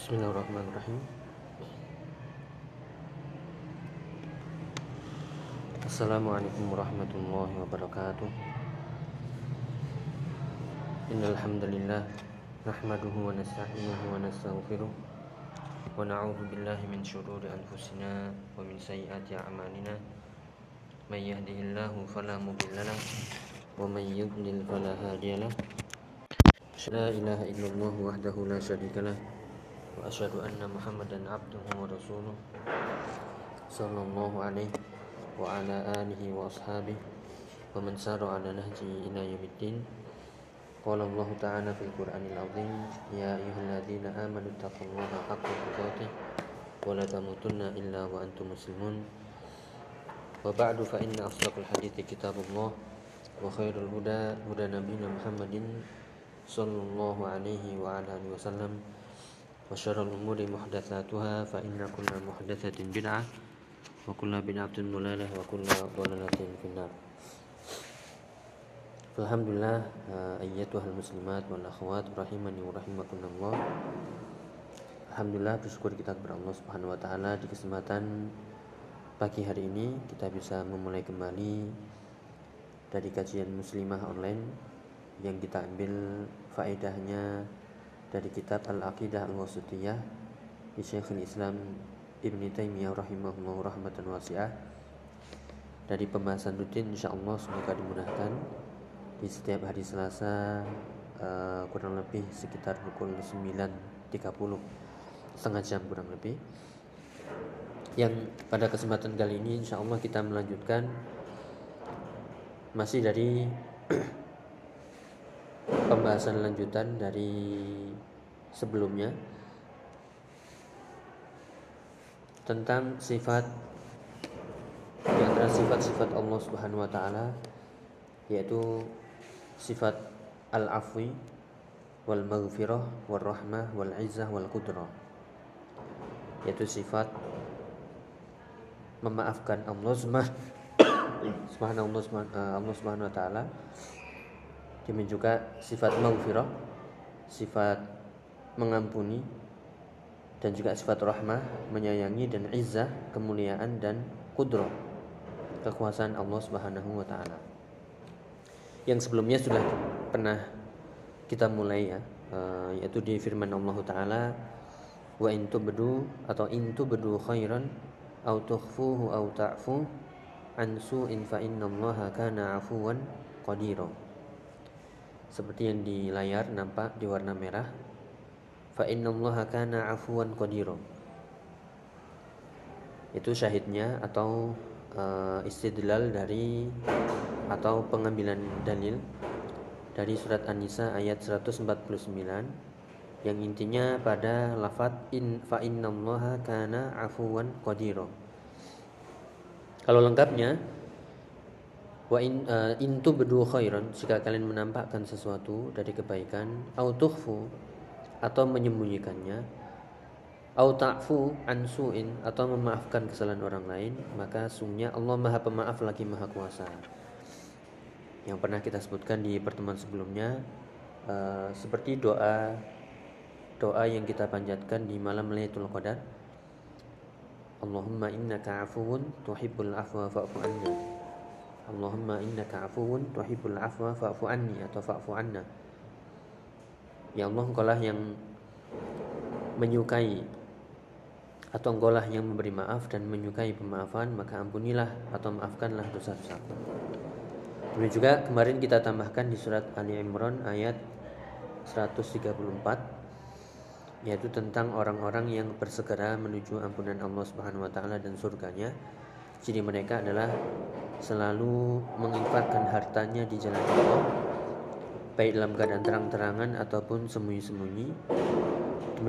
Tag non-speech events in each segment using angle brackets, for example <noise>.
Bismillahirrahmanirrahim. Assalamualaikum warahmatullahi wabarakatuh. Innal hamdalillah nahmaduhu wa nasta'inuhu wa nastaghfiruh wa na'udzu billahi min shururi anfusina wa min sayyiati a'malina. May yahdihillahu fala mudilla lahu wa may yudlil fala hadiya lahu. La ilaha illallah wahdahu la syarika lah wa asyhadu anna Muhammadan abduhu wa rasuluh. Sallallahu alaihi wa ala alihi wa ashabihi. Wa man sara ala nahji ila yaumiddin. Qala Allah ta'ala fil Qur'anil azim ya ayyuhalladzina amanu taqullaha haqqa tuqatih wa la tamutunna illa wa antum muslimun. Wa ba'du fa inna asdaqal hadithi kitabullah wa khairul huda huda nabiyina Muhammadin rahimakumullah. Alhamdulillah bersyukur kita kepada Allah Subhanahu wa taala di kesempatan pagi hari ini kita bisa memulai kembali dari kajian muslimah online yang kita ambil faedahnya dari kitab Al-Aqidah Al-Wasitiyah di Syekhul Islam Ibn Taimiyah rahimahullah rahmatan wasi'ah. Dari pembahasan rutin insyaallah semoga dimudahkan. Di setiap hari Selasa uh, kurang lebih sekitar pukul 9.30 setengah jam kurang lebih. Yang pada kesempatan kali ini insya Allah kita melanjutkan. Masih dari <clears throat> pembahasan lanjutan dari sebelumnya tentang sifat di antara sifat-sifat Allah Subhanahu wa taala yaitu sifat al-afwi wal maghfirah wal rahmah wal izzah wal qudrah yaitu sifat memaafkan Allah <coughs> Subhanahu Allah Subhanahu wa taala. Demikian juga sifat maghfirah, sifat mengampuni dan juga sifat rahmah, menyayangi dan izzah, kemuliaan dan kudro kekuasaan Allah Subhanahu wa taala. Yang sebelumnya sudah pernah kita mulai ya, eh, yaitu di firman Allah taala wa in tubdu atau in tubdu khairan au tukhfuhu au ta'fu an su'in fa innallaha kana afuwan qadira seperti yang di layar nampak di warna merah fa innallaha kana afuwan qadira. Itu syahidnya atau uh, istidlal dari atau pengambilan dalil dari surat An-Nisa ayat 149 yang intinya pada lafat in fa innallaha kana afuwan qadira. Kalau lengkapnya Wa in uh, intu bedu khairan jika kalian menampakkan sesuatu dari kebaikan au tukhfu atau menyembunyikannya au ta'fu an su'in atau memaafkan kesalahan orang lain maka sungguhnya Allah Maha Pemaaf lagi Maha Kuasa. Yang pernah kita sebutkan di pertemuan sebelumnya uh, seperti doa doa yang kita panjatkan di malam Lailatul Qadar Allahumma innaka afuwun tuhibbul afwa fa'fu anna Allahumma innaka afuwun tuhibbul afwa fa'fu anni atau fa'fu anna. Ya Allah engkaulah yang menyukai atau engkaulah yang memberi maaf dan menyukai pemaafan maka ampunilah atau maafkanlah dosa-dosaku. Demikian juga kemarin kita tambahkan di surat Ali Imran ayat 134 yaitu tentang orang-orang yang bersegera menuju ampunan Allah Subhanahu wa taala dan surganya. Jadi mereka adalah selalu menginfakkan hartanya di jalan Allah baik dalam keadaan terang-terangan ataupun sembunyi-sembunyi.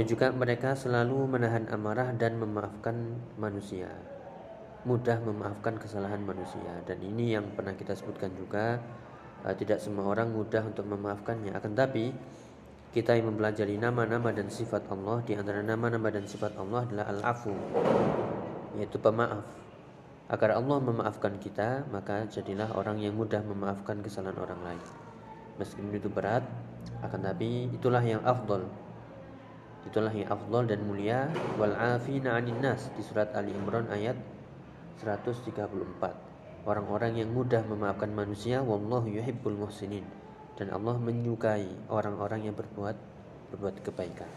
Juga mereka selalu menahan amarah dan memaafkan manusia. Mudah memaafkan kesalahan manusia. Dan ini yang pernah kita sebutkan juga eh, tidak semua orang mudah untuk memaafkannya. Akan tapi kita yang mempelajari nama-nama dan sifat Allah di antara nama-nama dan sifat Allah adalah al-afu yaitu pemaaf. Agar Allah memaafkan kita, maka jadilah orang yang mudah memaafkan kesalahan orang lain. Meskipun itu berat, akan tapi itulah yang afdol. itulah yang afdal dan mulia wal afina 'anil nas di surat Ali Imran ayat 134 orang-orang yang mudah memaafkan manusia wallahu yuhibbul muhsinin dan Allah menyukai orang-orang yang berbuat berbuat kebaikan.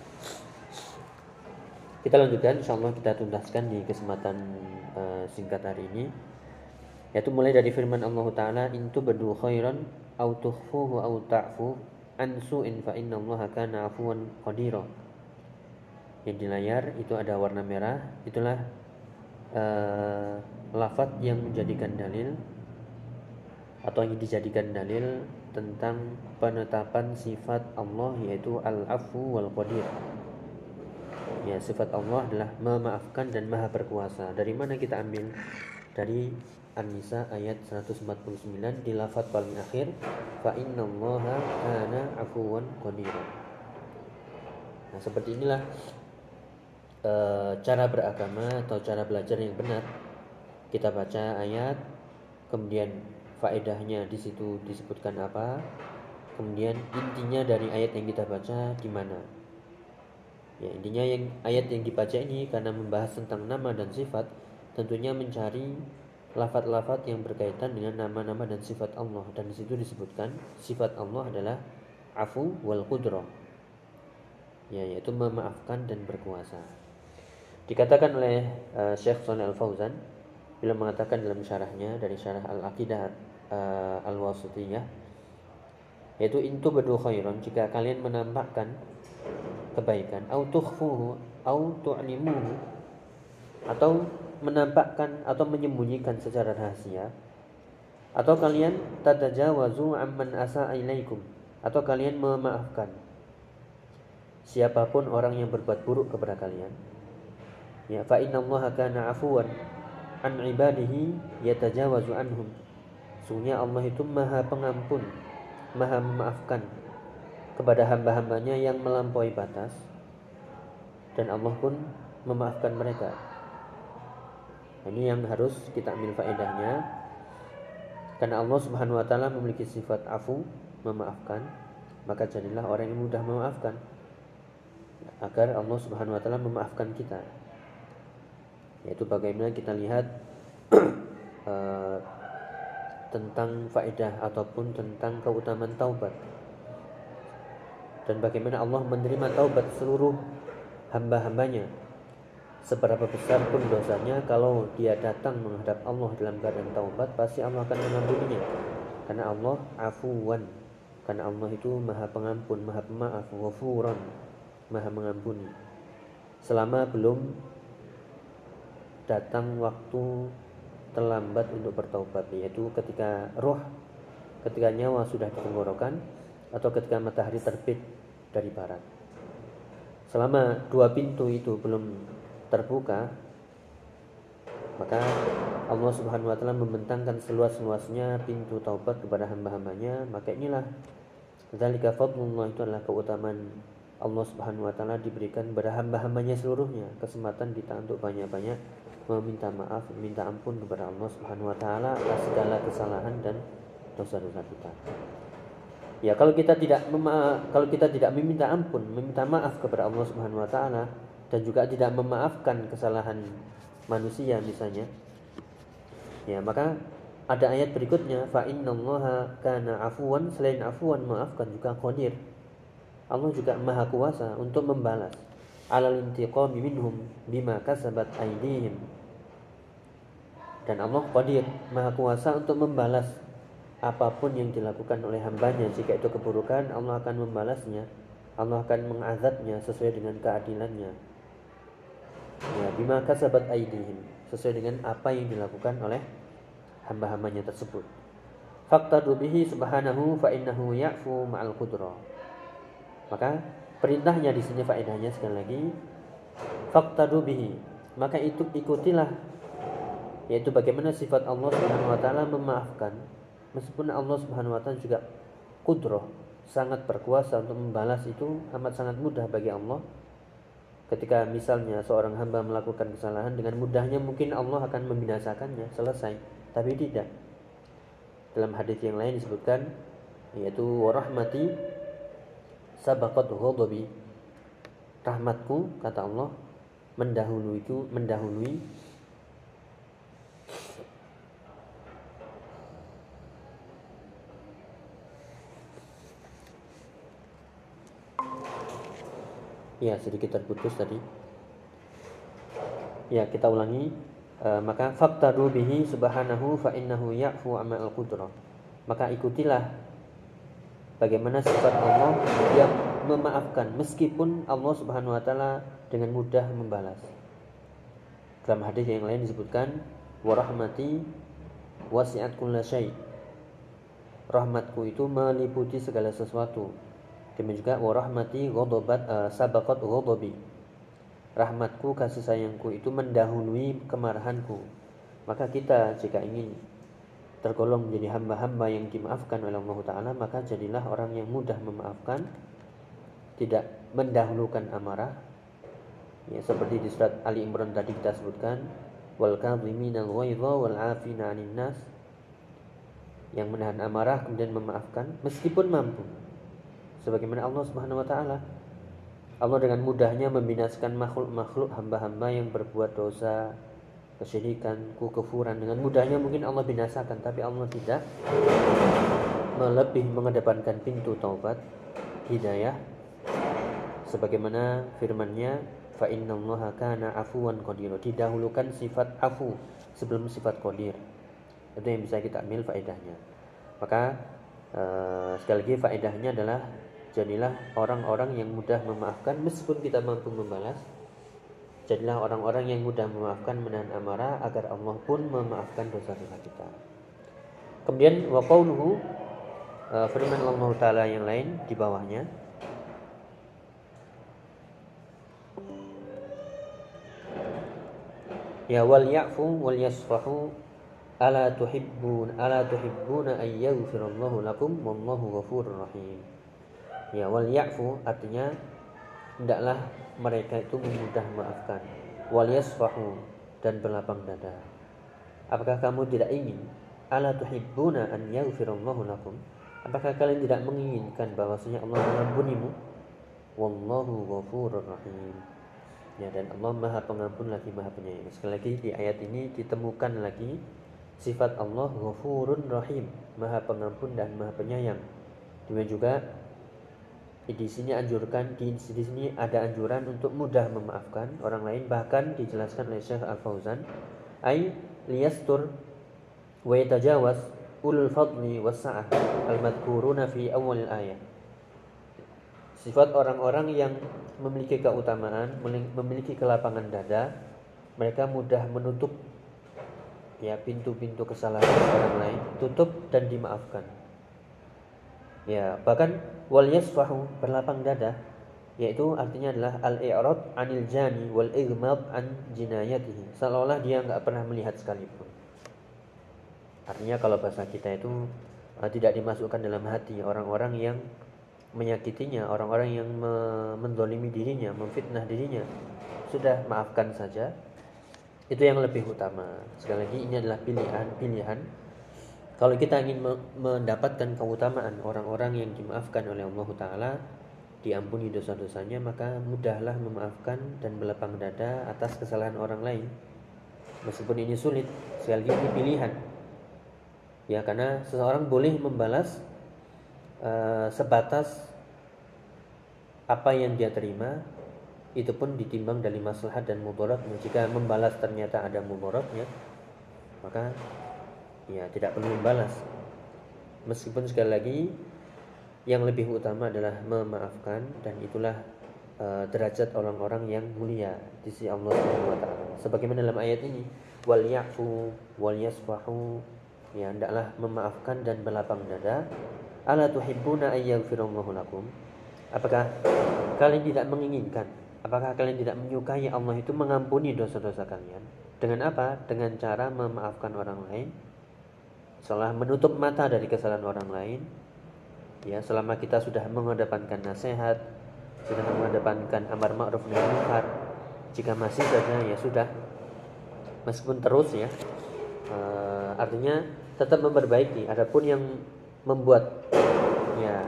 Kita lanjutkan insyaallah kita tuntaskan di kesempatan uh, singkat hari ini yaitu mulai dari firman Allah taala intu badu khairan au tukhfuhu au ta'fu an su'in fa innallaha kana afuwan qadira. Yang di layar itu ada warna merah, itulah uh, lafaz yang menjadikan dalil atau yang dijadikan dalil tentang penetapan sifat Allah yaitu al-afu wal qadir. Ya, sifat Allah adalah memaafkan dan maha berkuasa. Dari mana kita ambil? Dari An-Nisa ayat 149 di lafaz paling akhir fa innallaha kana afuwan qadira. Nah, seperti inilah e, cara beragama atau cara belajar yang benar. Kita baca ayat kemudian faedahnya di situ disebutkan apa, kemudian intinya dari ayat yang kita baca di mana. Ya, intinya yang ayat yang dibaca ini karena membahas tentang nama dan sifat, tentunya mencari lafat-lafat yang berkaitan dengan nama-nama dan sifat Allah. Dan di situ disebutkan sifat Allah adalah afu wal qudra. Ya yaitu memaafkan dan berkuasa. Dikatakan oleh uh, Syekh Shalih Al Fauzan bila mengatakan dalam syarahnya dari syarah Al Aqidah uh, Al Wasitiyah yaitu intu badu khairan jika kalian menampakkan kebaikan au tukhfuhu au tu'limuhu atau menampakkan atau menyembunyikan secara rahasia? Atau kalian tadajawazu amman asa ilaikum? Atau kalian memaafkan? Siapa pun orang yang berbuat buruk kepada kalian ya fa inna allaha kana afuwan an ibadihi yatajawazu anhum. Sungguhnya Allah itu maha pengampun maha memaafkan kepada hamba-hambanya yang melampaui batas. Dan Allah pun memaafkan mereka ini yang harus kita ambil faedahnya. Karena Allah Subhanahu wa taala memiliki sifat afu, memaafkan, maka jadilah orang yang mudah memaafkan. Agar Allah Subhanahu wa taala memaafkan kita. Yaitu bagaimana kita lihat uh, <clears throat> tentang faedah ataupun tentang keutamaan taubat. Dan bagaimana Allah menerima taubat seluruh hamba-hambanya seberapa besar pun dosanya kalau dia datang menghadap Allah dalam keadaan taubat pasti Allah akan mengampuninya. Karena Allah afuwan. Karena Allah itu maha pengampun maha pemaaf wafuran maha mengampuni. Selama belum datang waktu terlambat untuk bertaubat yaitu ketika roh ketika nyawa sudah di tenggorokan atau ketika matahari terbit dari barat. Selama dua pintu itu belum terbuka maka Allah Subhanahu wa taala membentangkan seluas-luasnya pintu taubat kepada hamba-hambanya maka inilah zalika fadlullah itu adalah keutamaan Allah Subhanahu wa taala diberikan kepada hamba-hambanya seluruhnya kesempatan kita untuk banyak-banyak meminta maaf, meminta ampun kepada Allah Subhanahu wa taala atas segala kesalahan dan dosa-dosa kita. Ya, kalau kita tidak kalau kita tidak meminta ampun, meminta maaf kepada Allah Subhanahu wa taala, dan juga tidak memaafkan kesalahan manusia misalnya. Ya maka ada ayat berikutnya fa innallaha kana afuwan. Selain afuwan maafkan juga qadir. Allah juga maha kuasa untuk membalas. Alal intiqami minhum bima kasabat aydihim. Dan Allah qadir maha kuasa untuk membalas apa pun yang dilakukan oleh hambanya. Jika itu keburukan Allah akan membalasnya. Allah akan mengazabnya sesuai dengan keadilannya ya bima kasabat aidihim. Sesuai dengan apa yang dilakukan oleh hamba-hambanya tersebut. Fakta bihi subhanahu fa innahu ya'fu ma'al qudra. Maka perintahnya di sini faedahnya sekali lagi fakta bihi maka itu ikutilah yaitu bagaimana sifat Allah Subhanahu wa taala memaafkan. Meskipun Allah Subhanahu wa taala juga kudroh sangat berkuasa untuk membalas itu amat sangat mudah bagi Allah Ketika misalnya seorang hamba melakukan kesalahan dengan mudahnya mungkin Allah akan membinasakannya, selesai. Tapi tidak. Dalam hadis yang lain disebutkan yaitu warahmati sabaqat ghadabi rahmatku kata Allah mendahului itu mendahului Ya, sedikit terputus tadi. Ya, kita ulangi. E, maka fakta bihi subhanahu fa innahu ya'fu amma al-qudrah. Maka ikutilah bagaimana sifat Allah yang memaafkan meskipun Allah Subhanahu wa taala dengan mudah membalas. Dalam hadis yang lain disebutkan warahmati wasi'at kullasyai. Rahmatku itu meliputi segala sesuatu. Demikian juga warahmati ghadabat uh, sabaqat ghadabi. Rahmatku kasih sayangku itu mendahului kemarahanku. Maka kita jika ingin tergolong menjadi hamba-hamba yang dimaafkan oleh Allah Ta'ala Maka jadilah orang yang mudah memaafkan Tidak mendahulukan amarah ya, Seperti di surat Ali Imran tadi kita sebutkan Wal kadhiminal ghaidha wal afina Yang menahan amarah kemudian memaafkan Meskipun mampu sebagaimana Allah Subhanahu wa taala. Allah dengan mudahnya membinasakan makhluk-makhluk hamba-hamba yang berbuat dosa, kesyirikan, kekufuran. Dengan mudahnya mungkin Allah binasakan tapi Allah tidak melebih mengedepankan pintu taubat hidayah. Sebagaimana firman-Nya fa innallaha kana afuwan qadir. Didahulukan sifat afu sebelum sifat qadir. Itu yang bisa kita ambil faedahnya. Maka uh, sekali lagi faedahnya adalah Jadilah orang-orang yang mudah memaafkan meskipun kita mampu membalas. Jadilah orang-orang yang mudah memaafkan menahan amarah agar Allah pun memaafkan dosa-dosa kita. Kemudian wa qauluhu uh, firman Allah taala yang lain di bawahnya Ya wal ya'fu wal yasfahu ala tuhibbun ala tuhibbuna ay yaghfirallahu lakum wallahu ghafurur rahim Ya wal ya'fu artinya hendaklah mereka itu memudah memaafkan. Wal yasfahu dan berlapang dada. Apakah kamu tidak ingin ala tuhibbuna an yaghfirallahu lakum? Apakah kalian tidak menginginkan bahwasanya Allah mengampunimu? Wallahu ghafurur rahim. Ya dan Allah Maha Pengampun lagi Maha Penyayang. Sekali lagi di ayat ini ditemukan lagi sifat Allah Ghafurun Rahim, Maha Pengampun dan Maha Penyayang. Demikian juga di sini anjurkan di, sini ada anjuran untuk mudah memaafkan orang lain. Bahkan dijelaskan oleh Syekh Al Fauzan ay liyastur wa yatajawaz ulul fadli wasa'ah al madhkuruna fi awal ayat sifat orang-orang yang memiliki keutamaan memiliki kelapangan dada mereka mudah menutup ya pintu-pintu kesalahan orang lain tutup dan dimaafkan Ya, bahkan wal yasfahu berlapang dada yaitu artinya adalah al-i'rad anil jani wal igmad an jinayatihi. Seolah-olah dia nggak pernah melihat sekalipun. Artinya kalau bahasa kita itu uh, tidak dimasukkan dalam hati orang-orang yang menyakitinya, orang-orang yang me mendolimi dirinya, memfitnah dirinya. Sudah maafkan saja. Itu yang lebih utama. Sekali lagi ini adalah pilihan-pilihan kalau kita ingin mendapatkan keutamaan orang-orang yang dimaafkan oleh Allah Ta'ala Diampuni dosa-dosanya Maka mudahlah memaafkan dan melapang dada atas kesalahan orang lain. Meskipun ini sulit Sekali lagi ini pilihan. Ya karena seseorang boleh membalas uh, Sebatas Apa yang dia terima Itu pun ditimbang dari maslahat dan mudaratnya Jika membalas ternyata ada mudaratnya Maka ya tidak perlu membalas meskipun sekali lagi yang lebih utama adalah memaafkan dan itulah uh, derajat orang-orang yang mulia di sisi Allah Subhanahu wa taala. Sebagaimana dalam ayat ini, wal yafu wal yasfahu ya hendaklah memaafkan dan berlapang dada. Ala tuhibbuna ayyaghfirallahu lakum? Apakah kalian tidak menginginkan? Apakah kalian tidak menyukai Allah itu mengampuni dosa-dosa kalian? Dengan apa? Dengan cara memaafkan orang lain setelah menutup mata dari kesalahan orang lain ya selama kita sudah mengedepankan nasihat sudah mengedepankan amar ma'ruf nahi munkar jika masih saja ya sudah meskipun terus ya uh, artinya tetap memperbaiki adapun yang membuat ya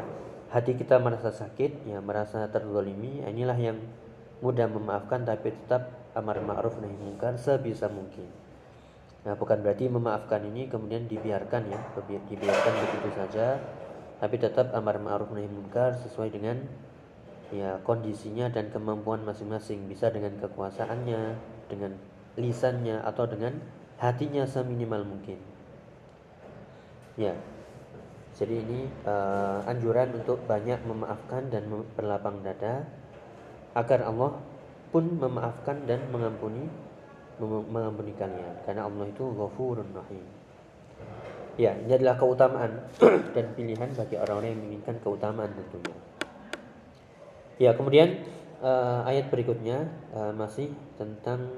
hati kita merasa sakit ya merasa terzalimi inilah yang mudah memaafkan tapi tetap amar ma'ruf nahi munkar sebisa mungkin. Nah, bukan berarti memaafkan ini kemudian dibiarkan ya, dibiarkan begitu saja, tapi tetap amar ma'ruf nahi munkar sesuai dengan ya kondisinya dan kemampuan masing-masing, bisa dengan kekuasaannya, dengan lisannya atau dengan hatinya seminimal mungkin. Ya. Jadi ini uh, anjuran untuk banyak memaafkan dan berlapang dada agar Allah pun memaafkan dan mengampuni mengampuni kalian karena Allah itu Ghafurun Rahim. Ya, ini adalah keutamaan <clears throat> dan pilihan bagi orang-orang yang menginginkan keutamaan tentunya. Ya, kemudian uh, ayat berikutnya uh, masih tentang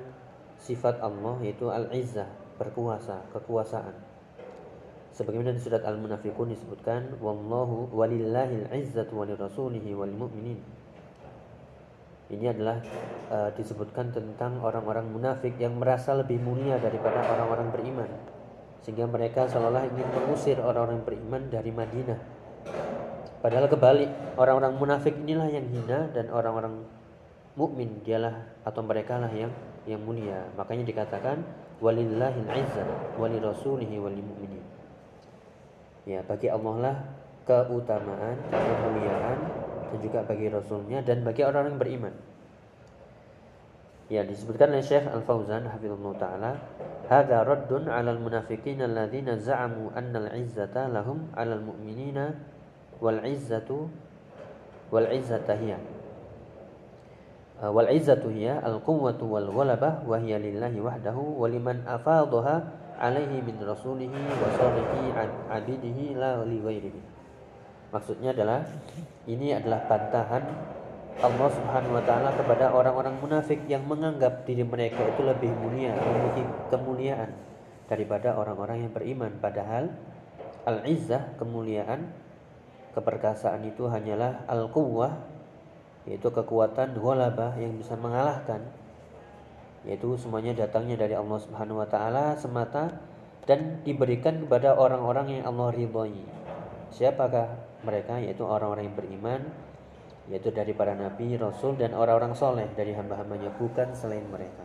sifat Allah yaitu Al-Izzah, berkuasa, kekuasaan. Sebagaimana di surat Al-Munafiqun disebutkan, "Wallahu walillahil izzatu walirrasulihi walmu'minin." Ini adalah uh, disebutkan tentang orang-orang munafik yang merasa lebih mulia daripada orang-orang beriman. Sehingga mereka seolah ingin mengusir orang-orang beriman dari Madinah. Padahal kebalik, orang-orang munafik inilah yang hina dan orang-orang mukmin dialah atau mereka lah yang yang mulia. Makanya dikatakan walillahil izzah walirasulihi mu'minin. Ya, bagi Allah lah keutamaan, kemuliaan dan juga bagi Rasulnya dan bagi orang yang beriman. Ya disebutkan oleh Syekh Al Fauzan hafizallahu taala, "Hadza raddun 'ala al-munafiqin alladziina za'amu anna al-'izzata lahum 'ala al-mu'minina wal 'izzatu wal 'izzata hiya." Uh, wal 'izzatu hiya al-quwwatu wal ghalabah wa hiya lillahi wahdahu wa liman afadhaha 'alaihi min rasulihi wa salihi 'abidihi la li ghairihi. Maksudnya adalah ini adalah bantahan Allah Subhanahu wa taala kepada orang-orang munafik yang menganggap diri mereka itu lebih mulia, memiliki kemuliaan daripada orang-orang yang beriman padahal al-izzah kemuliaan keperkasaan itu hanyalah al-quwwah yaitu kekuatan ghalabah yang bisa mengalahkan yaitu semuanya datangnya dari Allah Subhanahu wa taala semata dan diberikan kepada orang-orang yang Allah ridhoi. Siapakah mereka yaitu orang-orang yang beriman yaitu dari para nabi, rasul dan orang-orang soleh dari hamba-hambanya bukan selain mereka.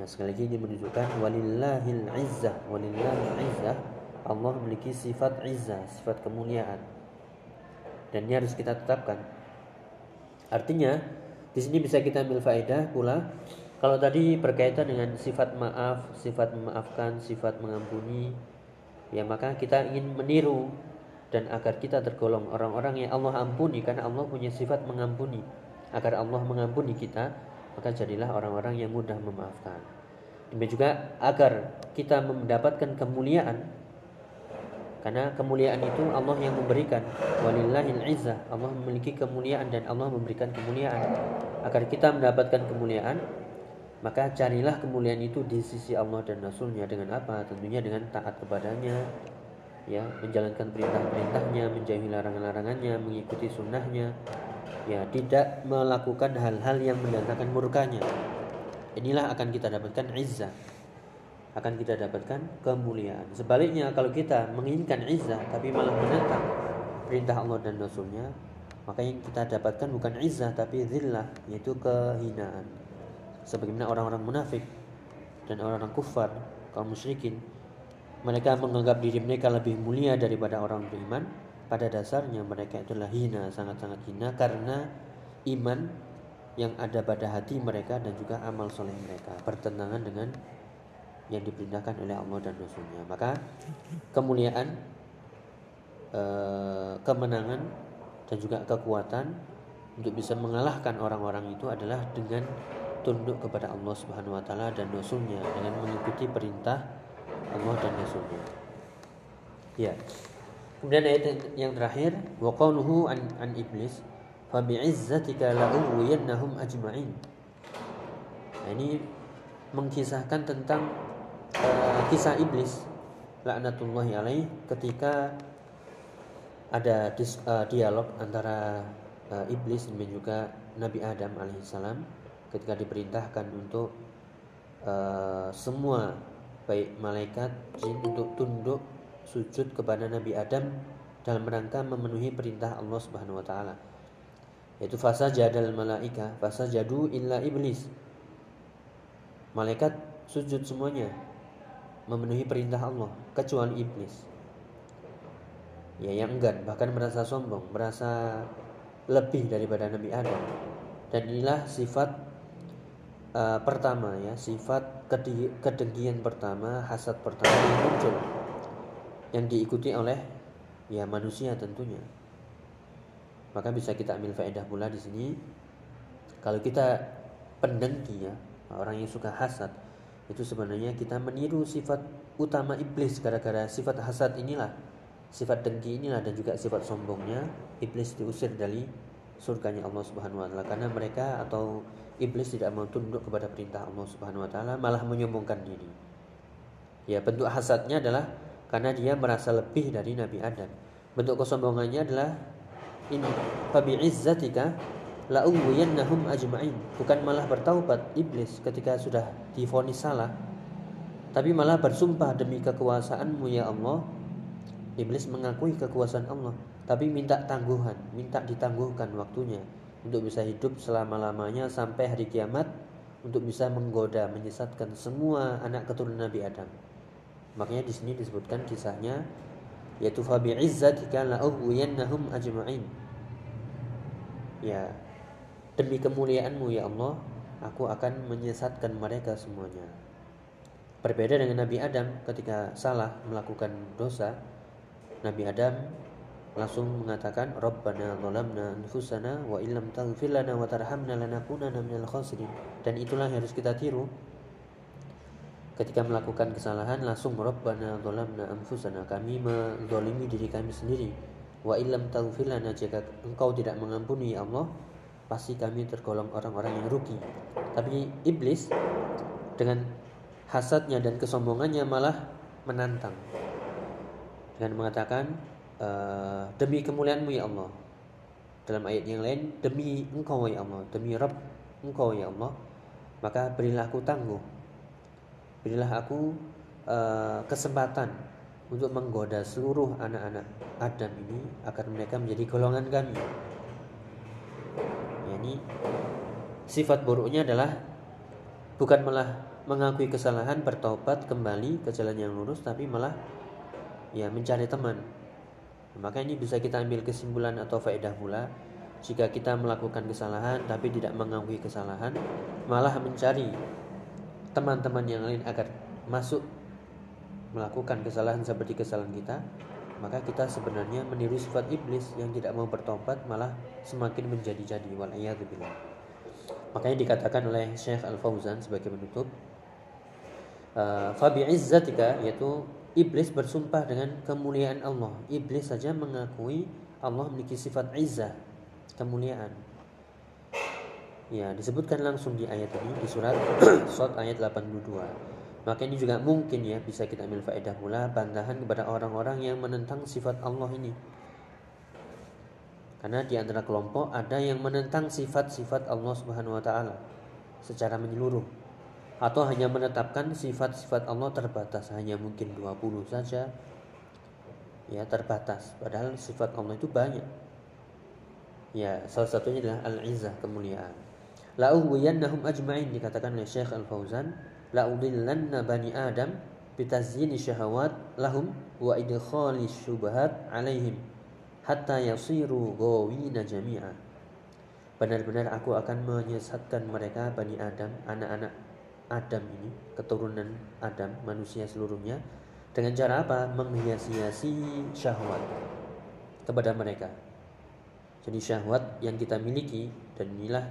Nah sekali lagi ini menunjukkan walillahil izzah, walillahil izzah Allah memiliki sifat izzah, sifat kemuliaan. Dan ini harus kita tetapkan. Artinya di sini bisa kita ambil faedah pula kalau tadi berkaitan dengan sifat maaf, sifat memaafkan, sifat mengampuni, ya maka kita ingin meniru dan agar kita tergolong orang-orang yang Allah ampuni karena Allah punya sifat mengampuni. Agar Allah mengampuni kita maka jadilah orang-orang yang mudah memaafkan. Demikian juga agar kita mendapatkan kemuliaan karena kemuliaan itu Allah yang memberikan. Walillahil izzah Allah memiliki kemuliaan dan Allah memberikan kemuliaan. Agar kita mendapatkan kemuliaan maka carilah kemuliaan itu di sisi Allah dan Rasulnya. Dengan apa? Tentunya dengan taat kepadanya ya menjalankan perintah-perintahnya menjauhi larangan-larangannya mengikuti sunnahnya ya tidak melakukan hal-hal yang mendatangkan murkanya. Inilah akan kita dapatkan izzah. Akan kita dapatkan kemuliaan. Sebaliknya kalau kita menginginkan izzah tapi malah menentang perintah Allah dan Rasulnya maka yang kita dapatkan bukan izzah tapi zillah yaitu kehinaan. Sebagaimana orang-orang munafik dan orang-orang kufar kaum musyrikin mereka menganggap diri mereka lebih mulia daripada orang beriman. Pada dasarnya mereka itulah hina sangat-sangat hina karena iman yang ada pada hati mereka dan juga amal soleh mereka. Bertentangan dengan yang diperintahkan oleh Allah dan Rasulnya. Maka kemuliaan eh, kemenangan dan juga kekuatan untuk bisa mengalahkan orang-orang itu adalah dengan tunduk kepada Allah Subhanahu wa taala dan Rasulnya dengan mengikuti perintah Allah dan Rasulnya. Ya. Kemudian ayat yang terakhir, wa qawluhu an, an iblis, fa bi'izzatika la'uwiyannahum ajma'in. Nah, ini mengkisahkan tentang uh, kisah iblis laknatullahi alaih ketika ada dis, uh, dialog antara uh, iblis dan juga Nabi Adam alaihissalam ketika diperintahkan untuk uh, semua baik malaikat jin untuk tunduk sujud kepada Nabi Adam dalam rangka memenuhi perintah Allah Subhanahu wa taala. yaitu fasa jadal malaika fasa jadu illa iblis. Malaikat sujud semuanya memenuhi perintah Allah kecuali iblis. Ya yang enggan bahkan merasa sombong merasa lebih daripada Nabi Adam. Dan inilah sifat uh, pertama ya sifat kedengkian pertama hasad pertama yang muncul. Yang diikuti oleh ya manusia tentunya. Maka bisa kita ambil faedah pula di sini. Kalau kita pendengki ya orang yang suka hasad itu sebenarnya kita meniru sifat utama iblis gara-gara sifat hasad inilah sifat dengki inilah dan juga sifat sombongnya. Iblis diusir dari surganya Allah Subhanahu wa taala karena mereka atau iblis tidak mau tunduk kepada perintah Allah Subhanahu wa taala malah menyombongkan diri. Ya, bentuk hasadnya adalah karena dia merasa lebih dari Nabi Adam. Bentuk kesombongannya adalah ini fabi izzatika la uwiyannahum ajma'in bukan malah bertaubat iblis ketika sudah difonis salah tapi malah bersumpah demi kekuasaanmu ya Allah iblis mengakui kekuasaan Allah tapi minta tangguhan minta ditangguhkan waktunya untuk bisa hidup selama-lamanya sampai hari kiamat untuk bisa menggoda menyesatkan semua anak keturunan Nabi Adam. Makanya di sini disebutkan kisahnya yaitu fa bi'izzatika ajma'in. Ya demi kemuliaanmu ya Allah aku akan menyesatkan mereka semuanya. Berbeda dengan Nabi Adam ketika salah melakukan dosa Nabi Adam langsung mengatakan Rabbana zalamna anfusana wa illam taghfir lana wa tarhamna lanakunanna minal khasirin. Dan itulah yang harus kita tiru. Ketika melakukan kesalahan langsung Rabbana zalamna anfusana. Kami menzalimi diri kami sendiri. Wa illam taghfir lana. Jika engkau tidak mengampuni ya Allah pasti kami tergolong orang-orang yang rugi. Tapi iblis dengan hasadnya dan kesombongannya malah menantang. Dengan mengatakan e, demi kemuliaanmu ya Allah dalam ayat yang lain demi engkau ya Allah demi Rabb engkau ya Allah maka berilah aku tangguh berilah aku uh, kesempatan untuk menggoda seluruh anak-anak Adam ini agar mereka menjadi golongan kami. Ya, ini sifat buruknya adalah bukan malah mengakui kesalahan, bertobat kembali ke jalan yang lurus, tapi malah ya mencari teman. Maka ini bisa kita ambil kesimpulan atau faedah pula jika kita melakukan kesalahan tapi tidak mengakui kesalahan, malah mencari teman-teman yang lain agar masuk melakukan kesalahan seperti kesalahan kita, maka kita sebenarnya meniru sifat iblis yang tidak mau bertobat malah semakin menjadi-jadi wal billah. Makanya dikatakan oleh Syekh Al Fauzan sebagai penutup, Fabi izzatika yaitu iblis bersumpah dengan kemuliaan Allah. Iblis saja mengakui Allah memiliki sifat izzah, kemuliaan. Ya, disebutkan langsung di ayat ini di surat <clears throat> Sot ayat 82. Maka ini juga mungkin ya bisa kita ambil faedah pula bantahan kepada orang-orang yang menentang sifat Allah ini. Karena di antara kelompok ada yang menentang sifat-sifat Allah Subhanahu wa taala secara menyeluruh atau hanya menetapkan sifat-sifat Allah terbatas, hanya mungkin 20 saja. Ya, terbatas. Padahal sifat Allah itu banyak. Ya, salah satunya adalah al-izzah, kemuliaan. La'uwiyannahum ajma'in dikatakan oleh Syekh Al-Fauzan la'udillanna bani Adam bitazyini syahawat lahum wa idkhali syubhat alaihim hatta yasiru ghawina jami'a benar-benar aku akan menyesatkan mereka bani Adam anak-anak Adam ini keturunan Adam manusia seluruhnya dengan cara apa menghias-hiasi syahwat kepada mereka jadi syahwat yang kita miliki dan inilah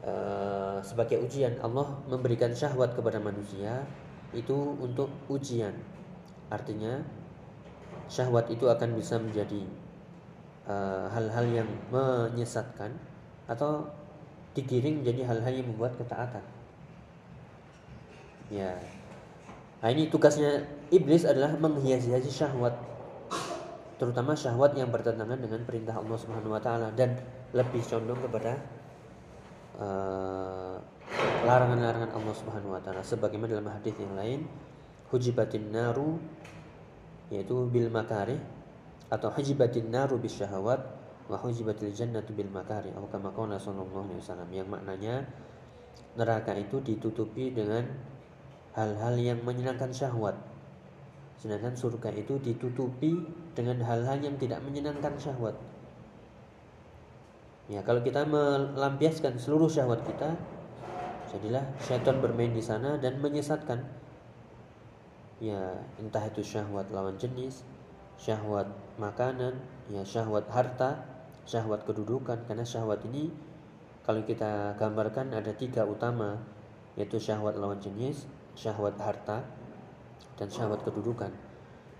Eh, sebagai ujian Allah memberikan syahwat kepada manusia itu untuk ujian. Artinya syahwat itu akan bisa menjadi eh, hal-hal uh, yang menyesatkan atau digiring menjadi hal-hal yang membuat ketaatan. Ya. Nah, ini tugasnya iblis adalah menghiasi-hiasi syahwat terutama syahwat yang bertentangan dengan perintah Allah Subhanahu wa taala dan lebih condong kepada Eh, larangan-larangan Allah Subhanahu wa taala sebagaimana dalam hadis yang lain hujibatin naru yaitu bil makarih atau hujibatin naru bis syahawat wa hujibatil jannatu bil makari atau kama qala alaihi wasallam yang maknanya neraka itu ditutupi dengan hal-hal yang menyenangkan syahwat. Sedangkan surga itu ditutupi dengan hal-hal yang tidak menyenangkan syahwat. Ya kalau kita melampiaskan seluruh syahwat kita jadilah syaitan bermain di sana dan menyesatkan. Ya entah itu syahwat lawan jenis syahwat makanan ya syahwat harta syahwat kedudukan. Karena syahwat ini kalau kita gambarkan ada tiga utama yaitu syahwat lawan jenis syahwat harta dan syahwat kedudukan.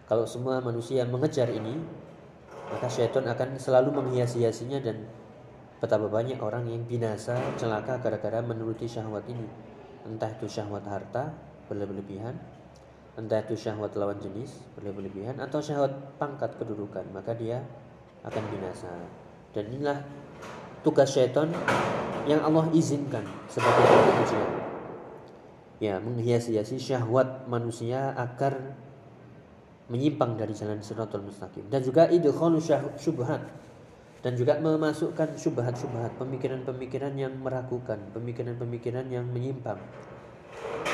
Kalau semua manusia mengejar ini maka syaitan akan selalu menghias-hiasinya dan betapa banyak orang yang binasa celaka gara-gara menuruti syahwat ini. Entah itu syahwat harta berlebihan entah itu syahwat lawan jenis berlebihan atau syahwat pangkat kedudukan maka dia akan binasa. Dan inilah tugas syaitan yang Allah izinkan sebagai ujian ya menghiasi-hiasi syahwat manusia agar menyimpang dari jalan siratul mustaqim dan juga idkhalu syubhat dan juga memasukkan syubhat-syubhat pemikiran-pemikiran yang meragukan pemikiran-pemikiran yang menyimpang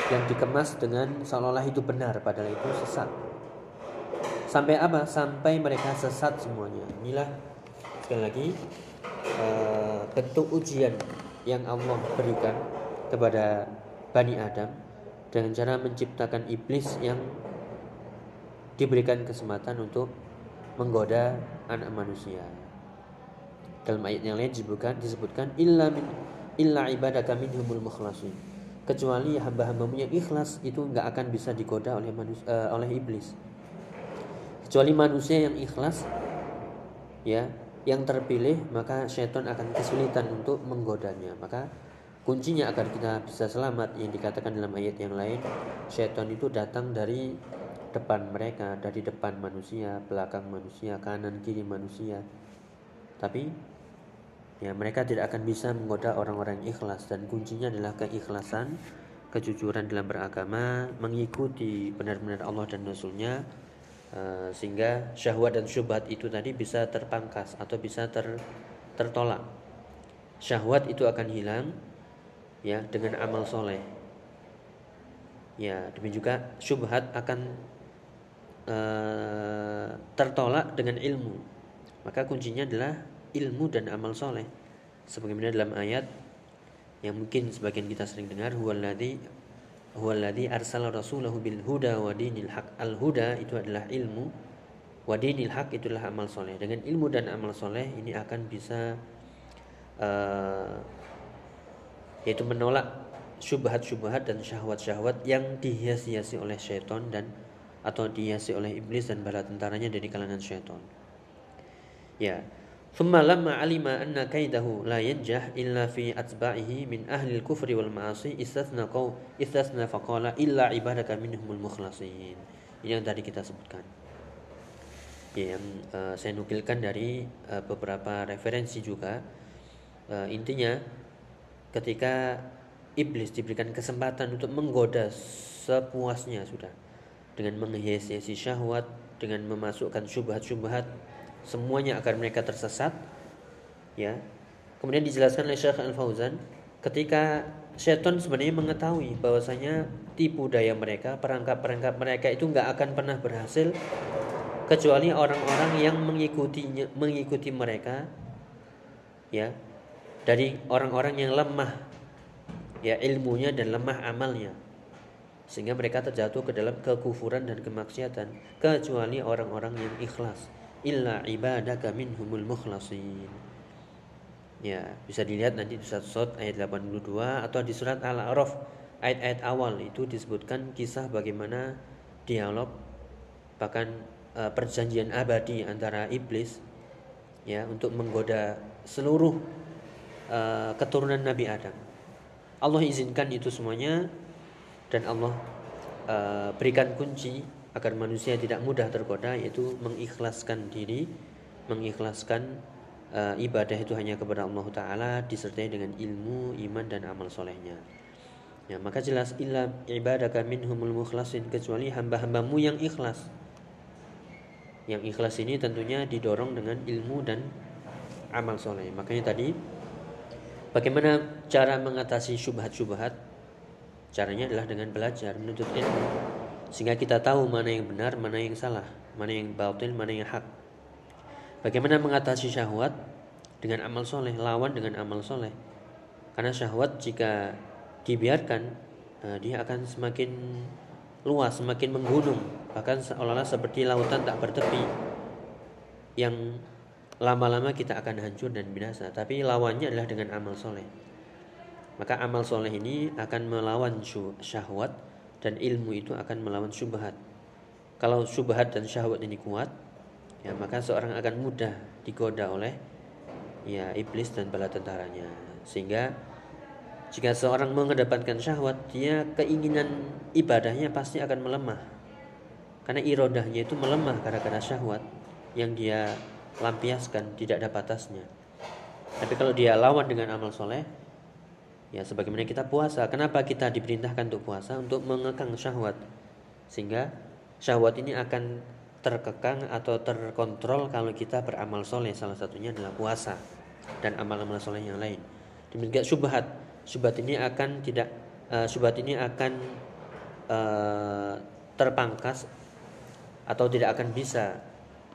yang dikemas dengan seolah-olah itu benar padahal itu sesat. Sampai apa? Sampai mereka sesat semuanya. Inilah sekali lagi uh, bentuk ujian yang Allah berikan kepada Bani Adam dengan cara menciptakan iblis yang diberikan kesempatan untuk menggoda anak manusia. Dalam ayat yang lain disebutkan disebutkan illa min illa ibadaka minhumul mukhlasin. Kecuali hamba-hambamu yang ikhlas itu nggak akan bisa digoda oleh manusia, uh, oleh iblis. Kecuali manusia yang ikhlas ya yang terpilih maka syaitan akan kesulitan untuk menggodanya. Maka kuncinya agar kita bisa selamat yang dikatakan dalam ayat yang lain syaitan itu datang dari depan mereka dari depan manusia belakang manusia kanan kiri manusia. Tapi ya mereka tidak akan bisa menggoda orang-orang ikhlas. Dan kuncinya adalah keikhlasan kejujuran dalam beragama mengikuti benar-benar Allah dan Rasulnya uh, sehingga syahwat dan syubhat itu tadi bisa terpangkas atau bisa ter, tertolak. Syahwat itu akan hilang ya dengan amal soleh. Ya demikian juga syubhat akan uh, tertolak dengan ilmu. Maka kuncinya adalah ilmu dan amal soleh. Sebagaimana dalam ayat yang mungkin sebagian kita sering dengar huwaladzi huwaladzi arsala rasulahu bil huda wa dinil haq. Al huda itu adalah ilmu wa haq itulah amal soleh. Dengan ilmu dan amal soleh ini akan bisa uh, yaitu menolak syubhat-syubhat dan syahwat-syahwat yang dihias-hiasi oleh syaitan dan atau dihiasi oleh iblis dan bala tentaranya dari kalangan syaitan. Ya. Thumma lamma alima anna kaidahu la yanjah illa fi atba'ihi min ahli al-kufri wal ma'asi istathna qaw istathna faqala illa ibadaka minhumul mukhlasin. Ini yang tadi kita sebutkan. Ya, yang uh, saya nukilkan dari uh, beberapa referensi juga. Uh, intinya ketika iblis diberikan kesempatan untuk menggoda sepuasnya sudah. Dengan menghiasi syahwat dengan memasukkan syubhat-syubhat semuanya agar mereka tersesat ya. Kemudian dijelaskan oleh Syekh Al Fauzan ketika setan sebenarnya mengetahui bahwasanya tipu daya mereka perangkap-perangkap mereka itu nggak akan pernah berhasil kecuali orang-orang yang mengikutinya mengikuti mereka ya dari orang-orang yang lemah. Ya ilmunya dan lemah amalnya. Sehingga mereka terjatuh ke dalam kekufuran dan kemaksiatan kecuali orang-orang yang ikhlas. Illa ibadaka minhumul mukhlasin. Ya, bisa dilihat nanti di surat Sot ayat 82 atau di surat Al-A'raf ayat-ayat awal itu disebutkan kisah bagaimana dialog bahkan uh, perjanjian abadi antara iblis ya untuk menggoda seluruh uh, keturunan Nabi Adam. Allah izinkan itu semuanya dan Allah uh, berikan kunci agar manusia tidak mudah tergoda yaitu mengikhlaskan diri, mengikhlaskan uh, ibadah itu hanya kepada Allah Taala disertai dengan ilmu, iman dan amal solehnya. Ya, maka jelas illa ibadaka minhumul mukhlasin kecuali hamba-hambamu yang ikhlas. Yang ikhlas ini tentunya didorong dengan ilmu dan amal soleh. Makanya tadi bagaimana cara mengatasi syubhat-syubhat? Caranya adalah dengan belajar, menuntut ilmu. Sehingga kita tahu mana yang benar, mana yang salah, mana yang batil, mana yang hak. Bagaimana mengatasi syahwat? Dengan amal soleh, lawan dengan amal soleh. Karena syahwat jika dibiarkan, eh, dia akan semakin luas, semakin menggunung, bahkan seolah-olah seperti lautan tak bertepi yang lama-lama kita akan hancur dan binasa. Tapi lawannya adalah dengan amal soleh. Maka amal soleh ini akan melawan syahwat dan ilmu itu akan melawan syubhat. Kalau syubhat dan syahwat ini kuat, ya maka seorang akan mudah digoda oleh ya iblis dan bala tentaranya. Sehingga jika seorang mengedepankan syahwat, dia keinginan ibadahnya pasti akan melemah. Karena irodahnya itu melemah gara-gara syahwat yang dia lampiaskan tidak ada batasnya. Tapi kalau dia lawan dengan amal soleh, ya sebagaimana kita puasa. Kenapa kita diperintahkan untuk puasa? Untuk mengekang syahwat, sehingga syahwat ini akan terkekang atau terkontrol kalau kita beramal soleh. Salah satunya adalah puasa dan amal-amal soleh yang lain. Demikian syubhat, syubhat ini akan tidak, uh, syubhat ini akan uh, terpangkas atau tidak akan bisa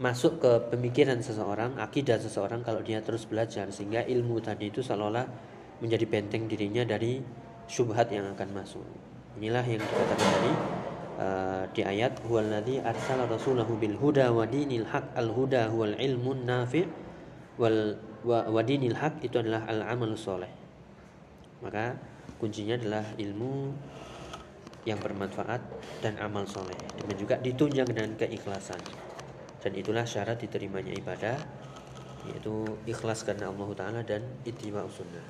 masuk ke pemikiran seseorang, akidah seseorang kalau dia terus belajar sehingga ilmu tadi itu seolah-olah menjadi benteng dirinya dari syubhat yang akan masuk. Inilah yang dikatakan tadi uh, di ayat huwallazi arsala rasulahu bil huda wa dinil haq al huda huwal ilmun nafi' wal wa, dinil haq itu adalah al amal soleh. Maka kuncinya adalah ilmu yang bermanfaat dan amal soleh. Dan juga ditunjang dengan keikhlasan dan itulah syarat diterimanya ibadah yaitu ikhlas karena Allah Taala dan ittiba sunnah.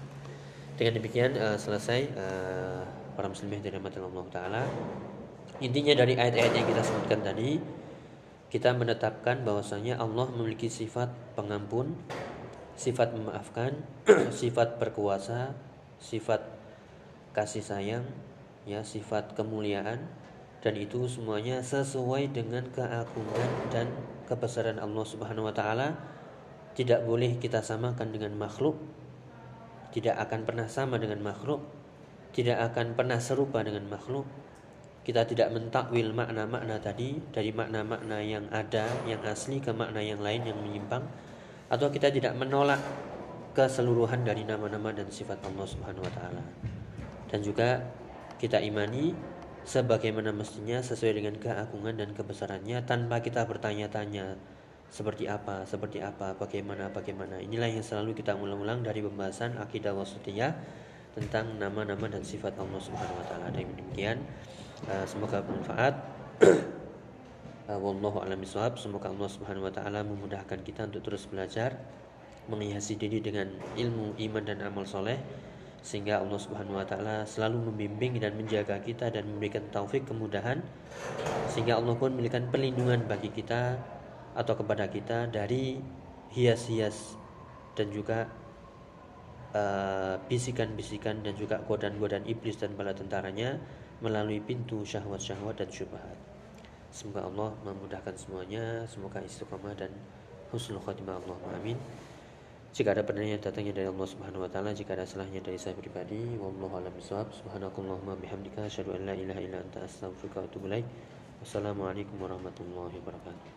Dengan demikian uh, selesai uh, para dari Allah Taala. Intinya dari ayat-ayat yang kita sebutkan tadi kita menetapkan bahwasanya Allah memiliki sifat pengampun, sifat memaafkan, <clears throat> sifat berkuasa, sifat kasih sayang, ya sifat kemuliaan dan itu semuanya sesuai dengan keagungan dan kebesaran Allah Subhanahu wa taala tidak boleh kita samakan dengan makhluk tidak akan pernah sama dengan makhluk tidak akan pernah serupa dengan makhluk kita tidak mentakwil makna-makna tadi dari makna-makna yang ada yang asli ke makna yang lain yang menyimpang atau kita tidak menolak keseluruhan dari nama-nama dan sifat Allah Subhanahu wa taala. Dan juga kita imani sebagaimana mestinya sesuai dengan keagungan dan kebesarannya tanpa kita bertanya-tanya seperti apa, seperti apa, bagaimana, bagaimana. Inilah yang selalu kita ulang-ulang dari pembahasan akidah wasatiyah tentang nama-nama dan sifat Allah Subhanahu wa taala. Demikian uh, semoga bermanfaat. uh, <clears throat> wallahu a'lam Semoga Allah Subhanahu wa taala memudahkan kita untuk terus belajar menghiasi diri dengan ilmu, iman dan amal soleh sehingga Allah Subhanahu wa taala selalu membimbing dan menjaga kita dan memberikan taufik kemudahan sehingga Allah pun memberikan perlindungan bagi kita atau kepada kita dari hias-hias dan juga uh, bisikan-bisikan uh, dan juga godaan-godaan iblis dan bala tentaranya melalui pintu syahwat-syahwat dan syubhat. Semoga Allah memudahkan semuanya, semoga istiqamah dan husnul khatimah Allah. Amin. Jika ada pertanyaan datangnya dari Allah Subhanahu wa taala, jika ada salahnya dari saya pribadi, wallahu a'lam bishawab. Subhanakallahumma bihamdika asyhadu an la ilaha illa anta astaghfiruka wa atubu ilaik. Wassalamualaikum warahmatullahi wabarakatuh.